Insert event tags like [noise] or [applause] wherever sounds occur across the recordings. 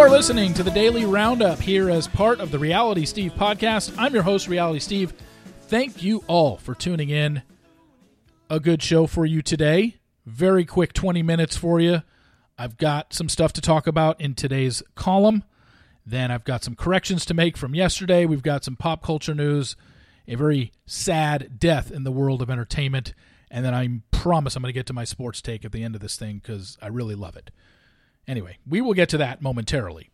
Are listening to the Daily Roundup here as part of the Reality Steve podcast. I'm your host, Reality Steve. Thank you all for tuning in. A good show for you today. Very quick 20 minutes for you. I've got some stuff to talk about in today's column. Then I've got some corrections to make from yesterday. We've got some pop culture news, a very sad death in the world of entertainment. And then I promise I'm going to get to my sports take at the end of this thing because I really love it. Anyway, we will get to that momentarily.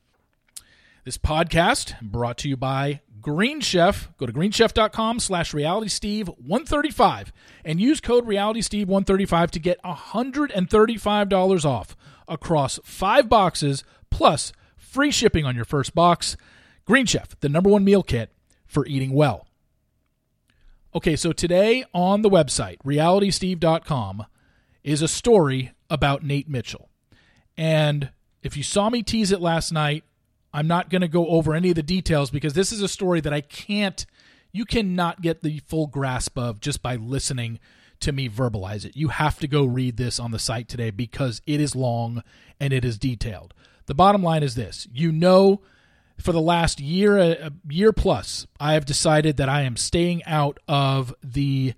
This podcast brought to you by Green Chef. Go to greenchef.com slash realitysteve135 and use code realitysteve135 to get $135 off across five boxes plus free shipping on your first box. Green Chef, the number one meal kit for eating well. Okay, so today on the website, realitysteve.com, is a story about Nate Mitchell. And if you saw me tease it last night, I'm not going to go over any of the details because this is a story that I can't, you cannot get the full grasp of just by listening to me verbalize it. You have to go read this on the site today because it is long and it is detailed. The bottom line is this you know, for the last year, a year plus, I have decided that I am staying out of the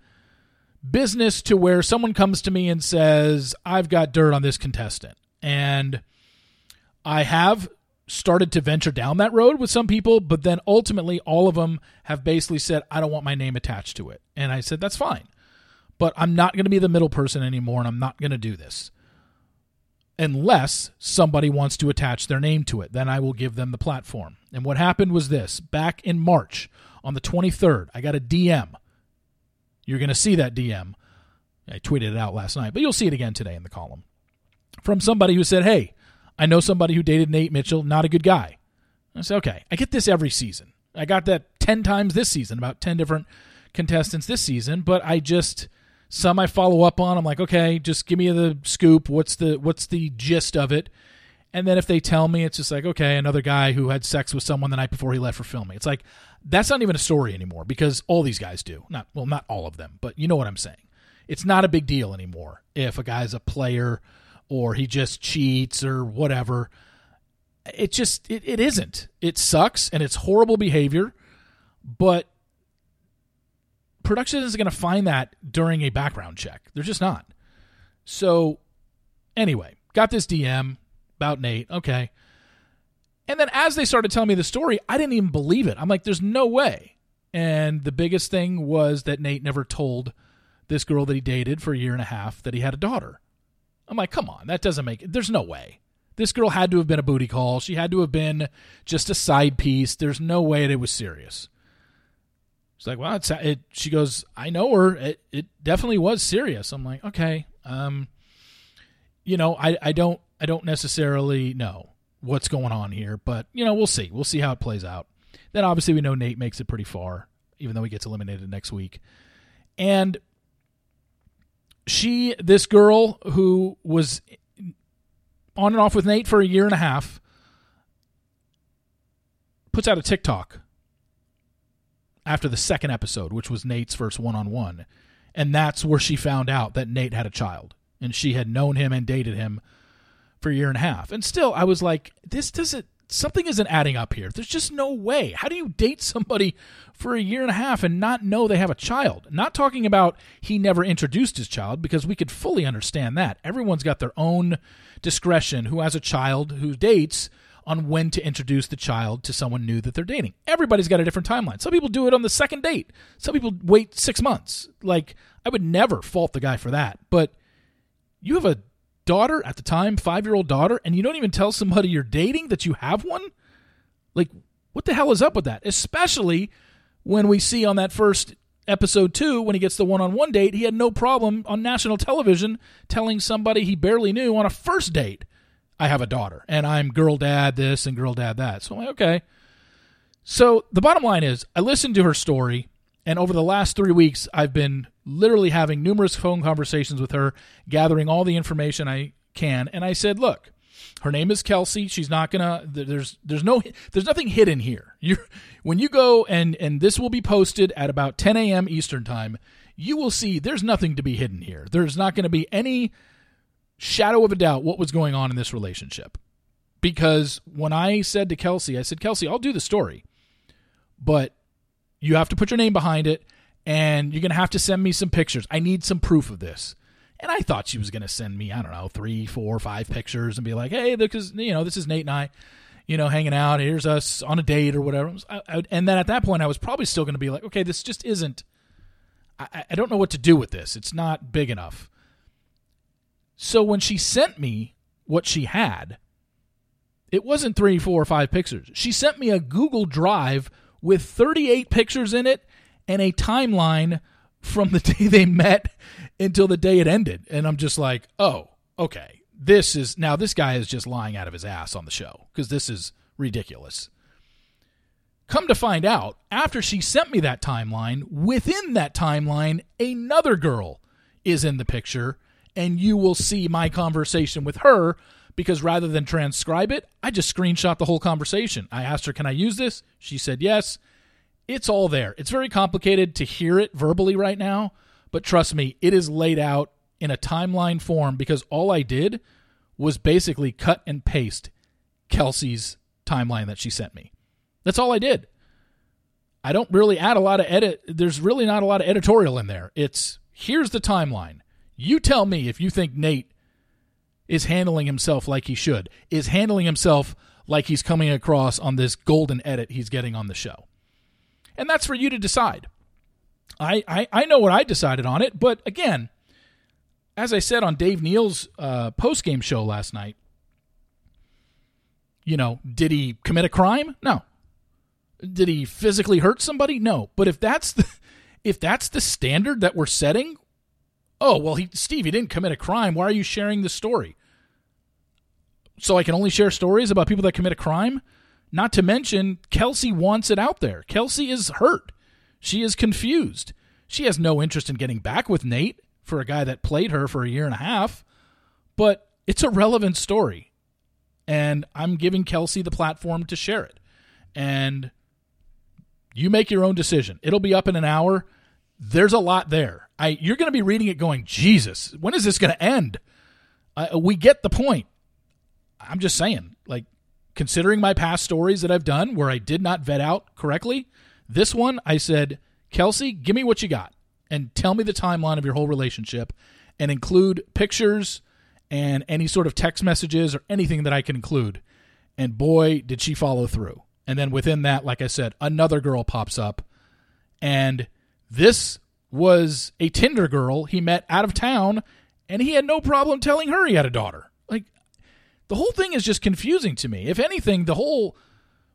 business to where someone comes to me and says, I've got dirt on this contestant. And I have started to venture down that road with some people, but then ultimately all of them have basically said, I don't want my name attached to it. And I said, that's fine. But I'm not going to be the middle person anymore, and I'm not going to do this. Unless somebody wants to attach their name to it, then I will give them the platform. And what happened was this back in March on the 23rd, I got a DM. You're going to see that DM. I tweeted it out last night, but you'll see it again today in the column from somebody who said, Hey, I know somebody who dated Nate Mitchell, not a good guy. I said, Okay, I get this every season. I got that 10 times this season, about 10 different contestants this season, but I just some I follow up on. I'm like, okay, just give me the scoop. What's the what's the gist of it? And then if they tell me, it's just like, okay, another guy who had sex with someone the night before he left for filming. It's like that's not even a story anymore because all these guys do. Not well, not all of them, but you know what I'm saying. It's not a big deal anymore if a guy's a player or he just cheats or whatever. It just it, it isn't. It sucks and it's horrible behavior, but production isn't going to find that during a background check. They're just not. So anyway, got this DM about Nate. Okay. And then as they started telling me the story, I didn't even believe it. I'm like, there's no way. And the biggest thing was that Nate never told this girl that he dated for a year and a half that he had a daughter. I'm like, come on, that doesn't make it. There's no way. This girl had to have been a booty call. She had to have been just a side piece. There's no way it was serious. She's like, well, it's it. She goes, I know her. It it definitely was serious. I'm like, okay, um, you know, I I don't I don't necessarily know what's going on here, but you know, we'll see. We'll see how it plays out. Then obviously we know Nate makes it pretty far, even though he gets eliminated next week, and she, this girl who was on and off with Nate for a year and a half, puts out a TikTok after the second episode, which was Nate's first one on one. And that's where she found out that Nate had a child. And she had known him and dated him for a year and a half. And still, I was like, this doesn't something isn't adding up here. There's just no way. How do you date somebody for a year and a half and not know they have a child? Not talking about he never introduced his child because we could fully understand that. Everyone's got their own discretion who has a child who dates on when to introduce the child to someone new that they're dating. Everybody's got a different timeline. Some people do it on the second date. Some people wait 6 months. Like I would never fault the guy for that. But you have a daughter at the time, five year old daughter, and you don't even tell somebody you're dating that you have one? Like, what the hell is up with that? Especially when we see on that first episode two, when he gets the one on one date, he had no problem on national television telling somebody he barely knew on a first date, I have a daughter and I'm girl dad this and girl dad that. So I'm like, okay. So the bottom line is, I listened to her story and over the last three weeks, I've been literally having numerous phone conversations with her, gathering all the information I can. And I said, look, her name is Kelsey. She's not gonna. There's there's no there's nothing hidden here. You when you go and and this will be posted at about 10 a.m. Eastern time. You will see there's nothing to be hidden here. There's not going to be any shadow of a doubt what was going on in this relationship. because when I said to Kelsey, I said, Kelsey, I'll do the story, but you have to put your name behind it and you're going to have to send me some pictures. I need some proof of this. And I thought she was going to send me, I don't know, three, four, five pictures and be like, hey, because, you know, this is Nate and I, you know, hanging out. Here's us on a date or whatever. And then at that point, I was probably still going to be like, okay, this just isn't, I, I don't know what to do with this. It's not big enough. So when she sent me what she had, it wasn't three, four, or five pictures. She sent me a Google Drive with 38 pictures in it and a timeline from the [laughs] day they met until the day it ended. And I'm just like, oh, okay. This is now this guy is just lying out of his ass on the show because this is ridiculous. Come to find out, after she sent me that timeline, within that timeline, another girl is in the picture, and you will see my conversation with her because rather than transcribe it, I just screenshot the whole conversation. I asked her, Can I use this? She said yes. It's all there. It's very complicated to hear it verbally right now, but trust me, it is laid out in a timeline form because all I did was basically cut and paste Kelsey's timeline that she sent me. That's all I did. I don't really add a lot of edit. There's really not a lot of editorial in there. It's here's the timeline. You tell me if you think Nate is handling himself like he should, is handling himself like he's coming across on this golden edit he's getting on the show. And that's for you to decide. I, I, I know what I decided on it, but again, as I said on Dave Neal's uh, post game show last night, you know, did he commit a crime? No. Did he physically hurt somebody? No. But if that's the if that's the standard that we're setting, oh well, he Steve, he didn't commit a crime. Why are you sharing the story? so I can only share stories about people that commit a crime. Not to mention, Kelsey wants it out there. Kelsey is hurt. She is confused. She has no interest in getting back with Nate for a guy that played her for a year and a half, but it's a relevant story. And I'm giving Kelsey the platform to share it. And you make your own decision. It'll be up in an hour. There's a lot there. I you're going to be reading it going, Jesus, when is this going to end? Uh, we get the point. I'm just saying, like, considering my past stories that I've done where I did not vet out correctly, this one I said, Kelsey, give me what you got and tell me the timeline of your whole relationship and include pictures and any sort of text messages or anything that I can include. And boy, did she follow through. And then within that, like I said, another girl pops up. And this was a Tinder girl he met out of town, and he had no problem telling her he had a daughter. The whole thing is just confusing to me. If anything, the whole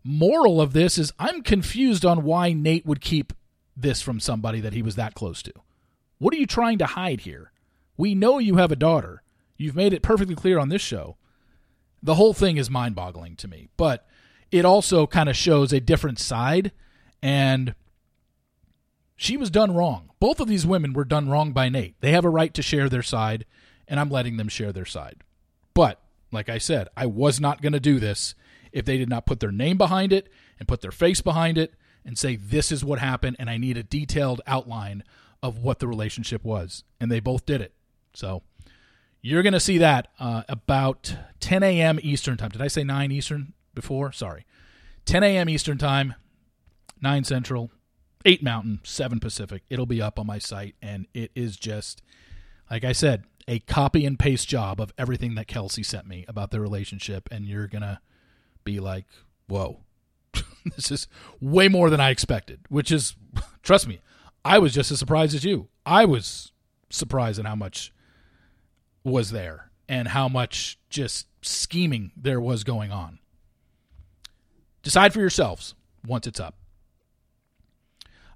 moral of this is I'm confused on why Nate would keep this from somebody that he was that close to. What are you trying to hide here? We know you have a daughter. You've made it perfectly clear on this show. The whole thing is mind boggling to me, but it also kind of shows a different side. And she was done wrong. Both of these women were done wrong by Nate. They have a right to share their side, and I'm letting them share their side. But like I said, I was not going to do this if they did not put their name behind it and put their face behind it and say, this is what happened, and I need a detailed outline of what the relationship was. And they both did it. So you're going to see that uh, about 10 a.m. Eastern time. Did I say 9 Eastern before? Sorry. 10 a.m. Eastern time, 9 Central, 8 Mountain, 7 Pacific. It'll be up on my site, and it is just, like I said, a copy and paste job of everything that Kelsey sent me about their relationship, and you're gonna be like, "Whoa, [laughs] this is way more than I expected." Which is, [laughs] trust me, I was just as surprised as you. I was surprised at how much was there and how much just scheming there was going on. Decide for yourselves once it's up.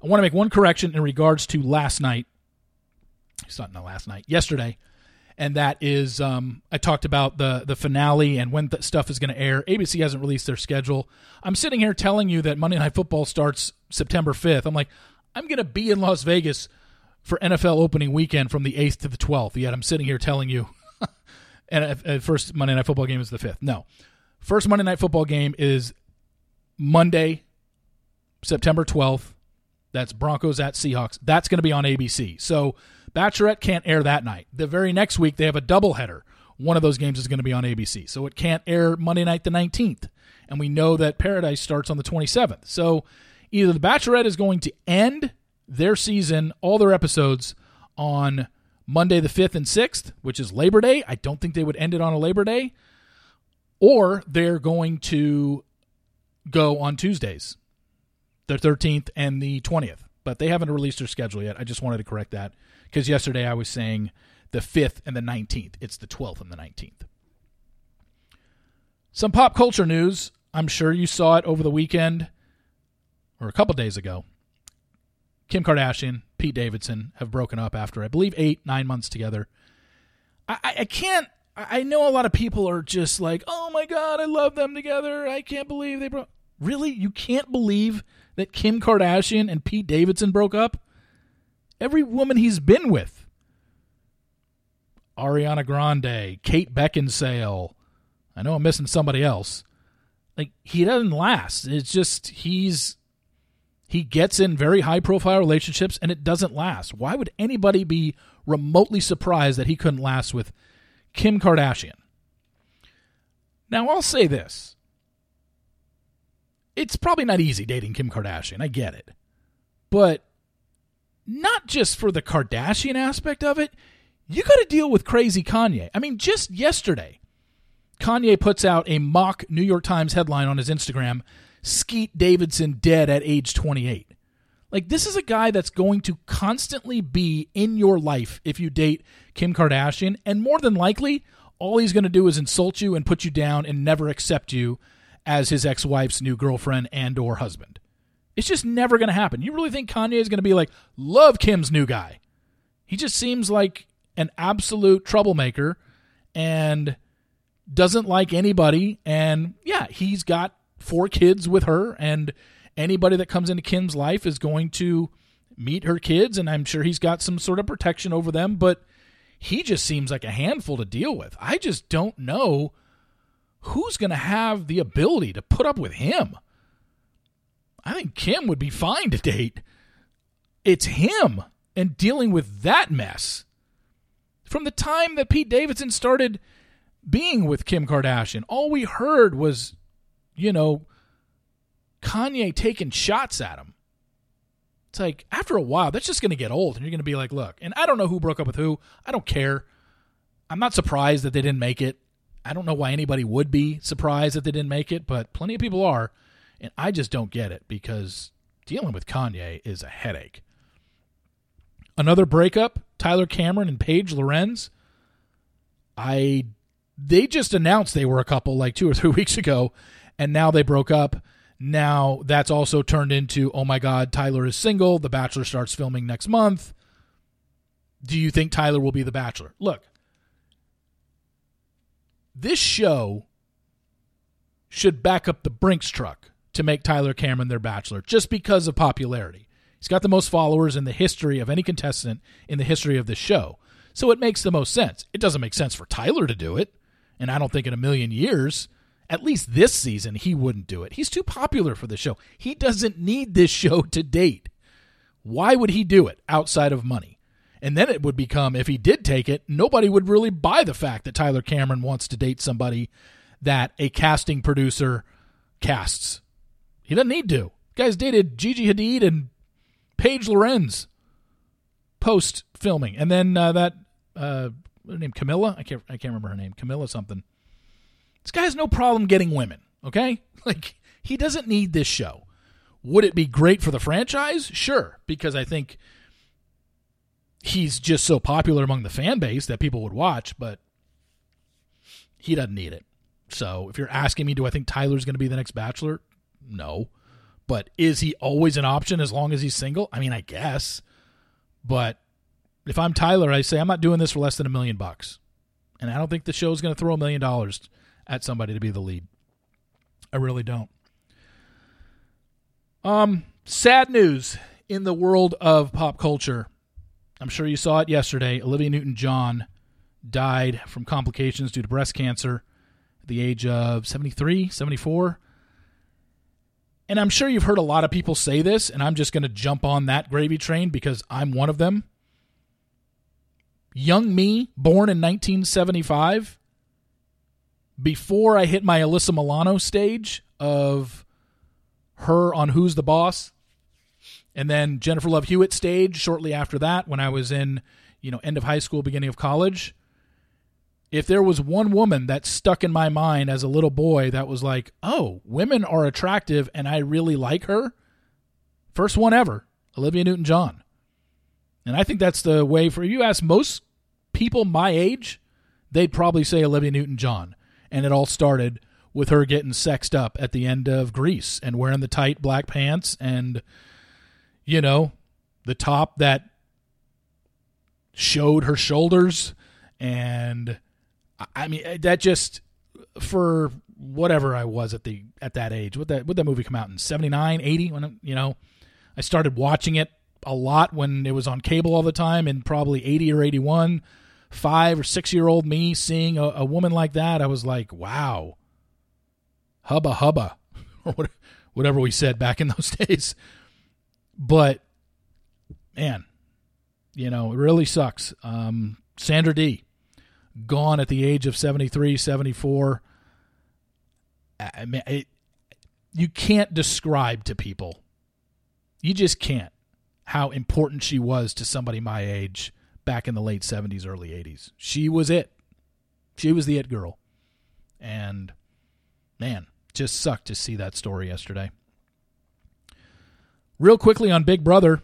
I want to make one correction in regards to last night. It's not last night, yesterday and that is um, I talked about the the finale and when stuff is going to air. ABC hasn't released their schedule. I'm sitting here telling you that Monday Night Football starts September 5th. I'm like, I'm going to be in Las Vegas for NFL opening weekend from the 8th to the 12th. Yet I'm sitting here telling you, [laughs] and at first Monday Night Football game is the 5th. No, first Monday Night Football game is Monday, September 12th. That's Broncos at Seahawks. That's going to be on ABC. So Bachelorette can't air that night. The very next week, they have a doubleheader one of those games is going to be on ABC. So it can't air Monday night the 19th. And we know that Paradise starts on the 27th. So either The Bachelorette is going to end their season, all their episodes, on Monday the 5th and 6th, which is Labor Day. I don't think they would end it on a Labor Day. Or they're going to go on Tuesdays, the 13th and the 20th. But they haven't released their schedule yet. I just wanted to correct that because yesterday I was saying the 5th and the 19th. It's the 12th and the 19th. Some pop culture news. I'm sure you saw it over the weekend or a couple days ago. Kim Kardashian, Pete Davidson have broken up after, I believe, eight, nine months together. I, I can't. I know a lot of people are just like, oh my God, I love them together. I can't believe they broke. Really? You can't believe that Kim Kardashian and Pete Davidson broke up? Every woman he's been with Ariana Grande, Kate Beckinsale. I know I'm missing somebody else. Like, he doesn't last. It's just, he's he gets in very high profile relationships and it doesn't last. Why would anybody be remotely surprised that he couldn't last with Kim Kardashian? Now, I'll say this. It's probably not easy dating Kim Kardashian. I get it. But not just for the Kardashian aspect of it, you got to deal with crazy Kanye. I mean, just yesterday, Kanye puts out a mock New York Times headline on his Instagram Skete Davidson dead at age 28. Like, this is a guy that's going to constantly be in your life if you date Kim Kardashian. And more than likely, all he's going to do is insult you and put you down and never accept you as his ex-wife's new girlfriend and or husband. It's just never going to happen. You really think Kanye is going to be like, love Kim's new guy? He just seems like an absolute troublemaker and doesn't like anybody. And yeah, he's got four kids with her, and anybody that comes into Kim's life is going to meet her kids, and I'm sure he's got some sort of protection over them, but he just seems like a handful to deal with. I just don't know who's going to have the ability to put up with him. I think Kim would be fine to date. It's him and dealing with that mess. From the time that Pete Davidson started being with Kim Kardashian, all we heard was you know, Kanye taking shots at him. It's like after a while, that's just going to get old, and you're going to be like, look. And I don't know who broke up with who. I don't care. I'm not surprised that they didn't make it. I don't know why anybody would be surprised that they didn't make it, but plenty of people are, and I just don't get it because dealing with Kanye is a headache. Another breakup: Tyler Cameron and Paige Lorenz. I they just announced they were a couple like two or three [laughs] weeks ago, and now they broke up. Now that's also turned into, oh my God, Tyler is single. The Bachelor starts filming next month. Do you think Tyler will be the Bachelor? Look, this show should back up the Brinks truck to make Tyler Cameron their Bachelor just because of popularity. He's got the most followers in the history of any contestant in the history of this show. So it makes the most sense. It doesn't make sense for Tyler to do it. And I don't think in a million years at least this season, he wouldn't do it. He's too popular for the show. He doesn't need this show to date. Why would he do it outside of money? And then it would become, if he did take it, nobody would really buy the fact that Tyler Cameron wants to date somebody that a casting producer casts. He doesn't need to. Guy's dated Gigi Hadid and Paige Lorenz post filming, and then uh, that uh, her name Camilla. I can't I can't remember her name. Camilla something. This guy has no problem getting women, okay? [laughs] Like, he doesn't need this show. Would it be great for the franchise? Sure, because I think he's just so popular among the fan base that people would watch, but he doesn't need it. So if you're asking me, do I think Tyler's going to be the next Bachelor? No. But is he always an option as long as he's single? I mean, I guess. But if I'm Tyler, I say I'm not doing this for less than a million bucks. And I don't think the show's going to throw a million dollars at somebody to be the lead. I really don't. Um, sad news in the world of pop culture. I'm sure you saw it yesterday. Olivia Newton John died from complications due to breast cancer at the age of 73, 74. And I'm sure you've heard a lot of people say this, and I'm just going to jump on that gravy train because I'm one of them. Young me, born in 1975, before I hit my Alyssa Milano stage of her on Who's the Boss, and then Jennifer Love Hewitt stage shortly after that when I was in, you know, end of high school, beginning of college. If there was one woman that stuck in my mind as a little boy that was like, oh, women are attractive and I really like her, first one ever, Olivia Newton John. And I think that's the way for you ask most people my age, they'd probably say Olivia Newton John. And it all started with her getting sexed up at the end of Grease and wearing the tight black pants and, you know, the top that showed her shoulders. And I mean, that just, for whatever I was at the at that age. Would that would that movie come out in 79, 80 when you know I started watching it a lot when it was on cable all the time and probably 80 or 81 five or six year old me seeing a, a, woman like that i was like wow. Hubba hubba [laughs] or whatever we said back in [laughs] those days. But man you know it really sucks. Um, sandra dee gone at the age of 73 74 I mean, it, you can't describe to people you just can't how important she was to somebody my age back in the late 70s, early 80s. She was it. She was the it girl. And man, just sucked to see that story yesterday. Real quickly on Big Brother,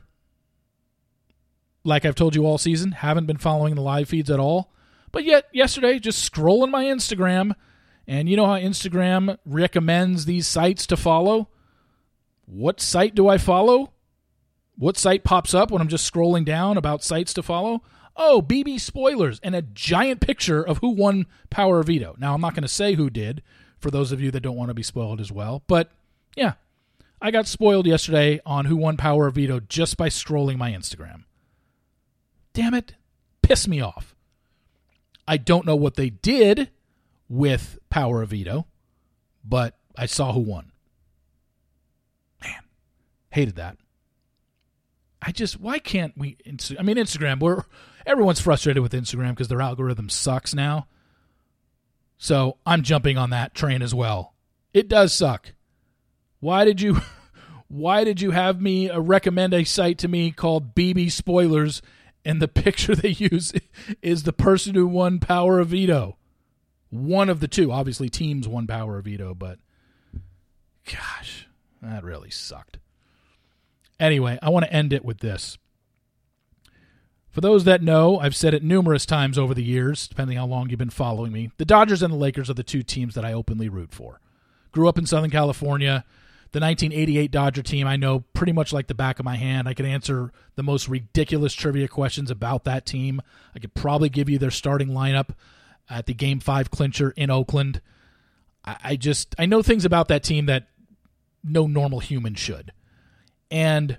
like I've told you all season, haven't been following the live feeds at all. But yet, yesterday, just scrolling my Instagram, and you know how Instagram recommends these sites to follow? What site do I follow? What site pops up when I'm just scrolling down about sites to follow? Oh, BB spoilers and a giant picture of who won Power of Veto. Now, I'm not going to say who did for those of you that don't want to be spoiled as well, but yeah, I got spoiled yesterday on who won Power of Veto just by scrolling my Instagram. Damn it, piss me off. I don't know what they did with Power of Veto, but I saw who won. Man, hated that. I just why can't we? I mean, Instagram. We're everyone's frustrated with Instagram because their algorithm sucks now. So I'm jumping on that train as well. It does suck. Why did you? [laughs] Why did you have me uh, recommend a site to me called BB Spoilers, and the [laughs] picture they use is the person who won Power of Veto? One of the two. Obviously, teams won Power of Veto, but gosh, that really sucked. Anyway, I want to end it with this. For those that know, I've said it numerous times over the years, depending how long you've been following me. The Dodgers and the Lakers are the two teams that I openly root for. Grew up in Southern California. The 1988 Dodger team I know pretty much like the back of my hand. I can answer the most ridiculous trivia questions about that team. I could probably give you their starting lineup at the Game 5 clincher in Oakland. I, I just, I know things about that team that no normal human should. And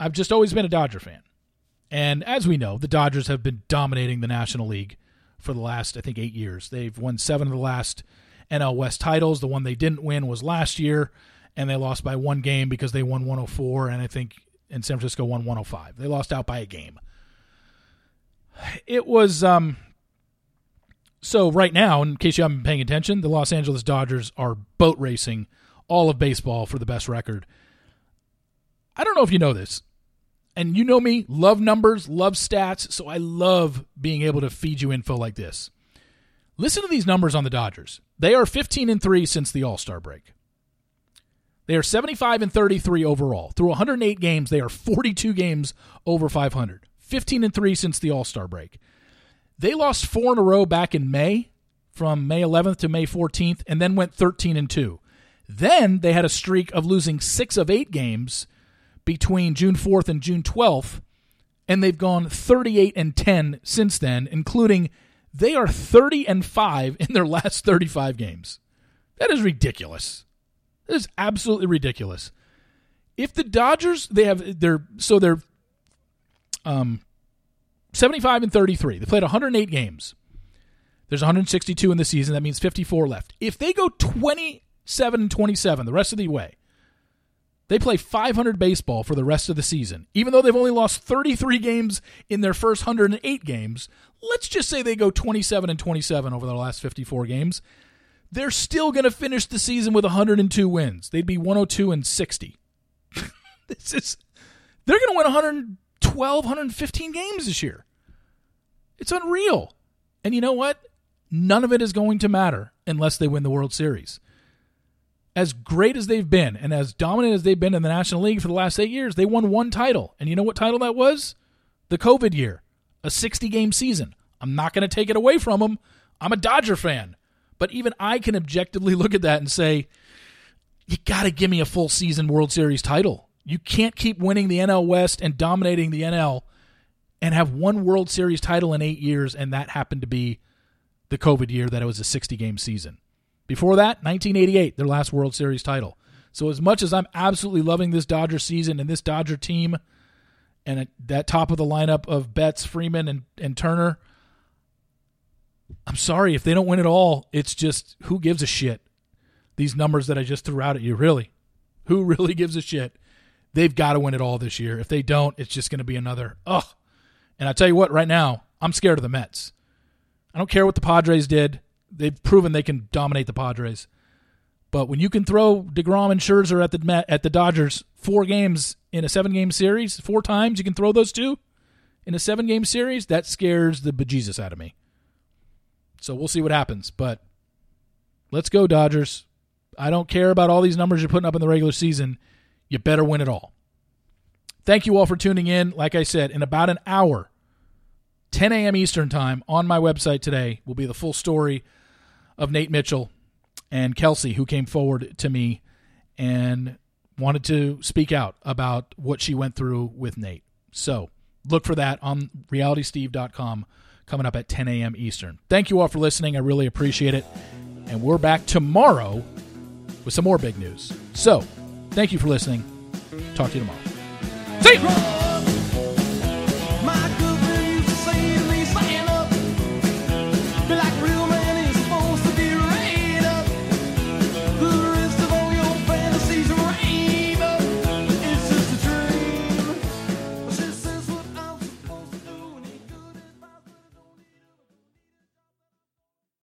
I've just always been a Dodger fan. And as we know, the Dodgers have been dominating the National League for the last, I think, eight years. They've won seven of the last NL West titles. The one they didn't win was last year, and they lost by one game because they won 104, and I think in San Francisco won 105. They lost out by a game. It was um so right now, in case you haven't been paying attention, the Los Angeles Dodgers are boat racing all of baseball for the best record. I don't know if you know this. And you know me, love numbers, love stats, so I love being able to feed you info like this. Listen to these numbers on the Dodgers. They are 15 and 3 since the All-Star break. They are 75 and 33 overall. Through 108 games, they are 42 games over 500. 15 and 3 since the All-Star break. They lost 4 in a row back in May from May 11th to May 14th and then went 13 and 2. Then they had a streak of losing six of eight games between June 4th and June 12th, and they've gone 38 and 10 since then, including they are 30 and 5 in their last 35 games. That is ridiculous. That is absolutely ridiculous. If the Dodgers, they have their so they're um 75 and 33. They played 108 games. There's 162 in the season. That means 54 left. If they go 27 and 27 the rest of the way. They play 500 baseball for the rest of the season. Even though they've only lost 33 games in their first 108 games, let's just say they go 27 and 27 over the last 54 games. They're still going to finish the season with 102 wins. They'd be 102 and 60. [laughs] this is they're going to win 112, 115 games this year. It's unreal. And you know what? None of it is going to matter unless they win the World Series as great as they've been and as dominant as they've been in the National League for the last eight years, they won one title. And you know what title that was? The COVID year, a 60 game season. I'm not going to take it away from them. I'm a Dodger fan. But even I can objectively [laughs] look at that and say, you got to give me a full season World Series title. You can't keep winning the NL West and dominating the NL and have one World Series title in eight years, and that happened to be the COVID year that it was a 60 game season. Before that, 1988, their last World Series title. So as much as I'm absolutely loving this Dodger season and this Dodger team and that top of the lineup of Betts, Freeman, and, and Turner, I'm sorry if they don't win it all. It's just who gives a shit? These numbers that I just threw out at you, really. Who [laughs] really gives a shit? They've got to win it all this year. If they don't, it's just going to be another ugh. And I tell you what, right now, I'm scared of the Mets. I don't care what the Padres did they've proven they can dominate the Padres. But when you can throw Degrom and Scherzer at the at the Dodgers four games in a seven game series, four times you can throw those two in a seven game series, that scares the bejesus out of me. So we'll see what happens. But let's go Dodgers. I don't care about all these numbers you're putting up in the regular season. You better win it all. Thank you all for tuning in. Like I said, in about an hour, 10 a.m. Eastern Time on my website today will be the full story of Nate Mitchell and Kelsey, who came forward to me and wanted to speak out about what she went through with Nate. So look for that on realitysteve.com coming up at 10 a.m. Eastern. Thank you all for listening. I really appreciate it. And we're back tomorrow with some more big news. So thank you for listening. Talk to you tomorrow. See you.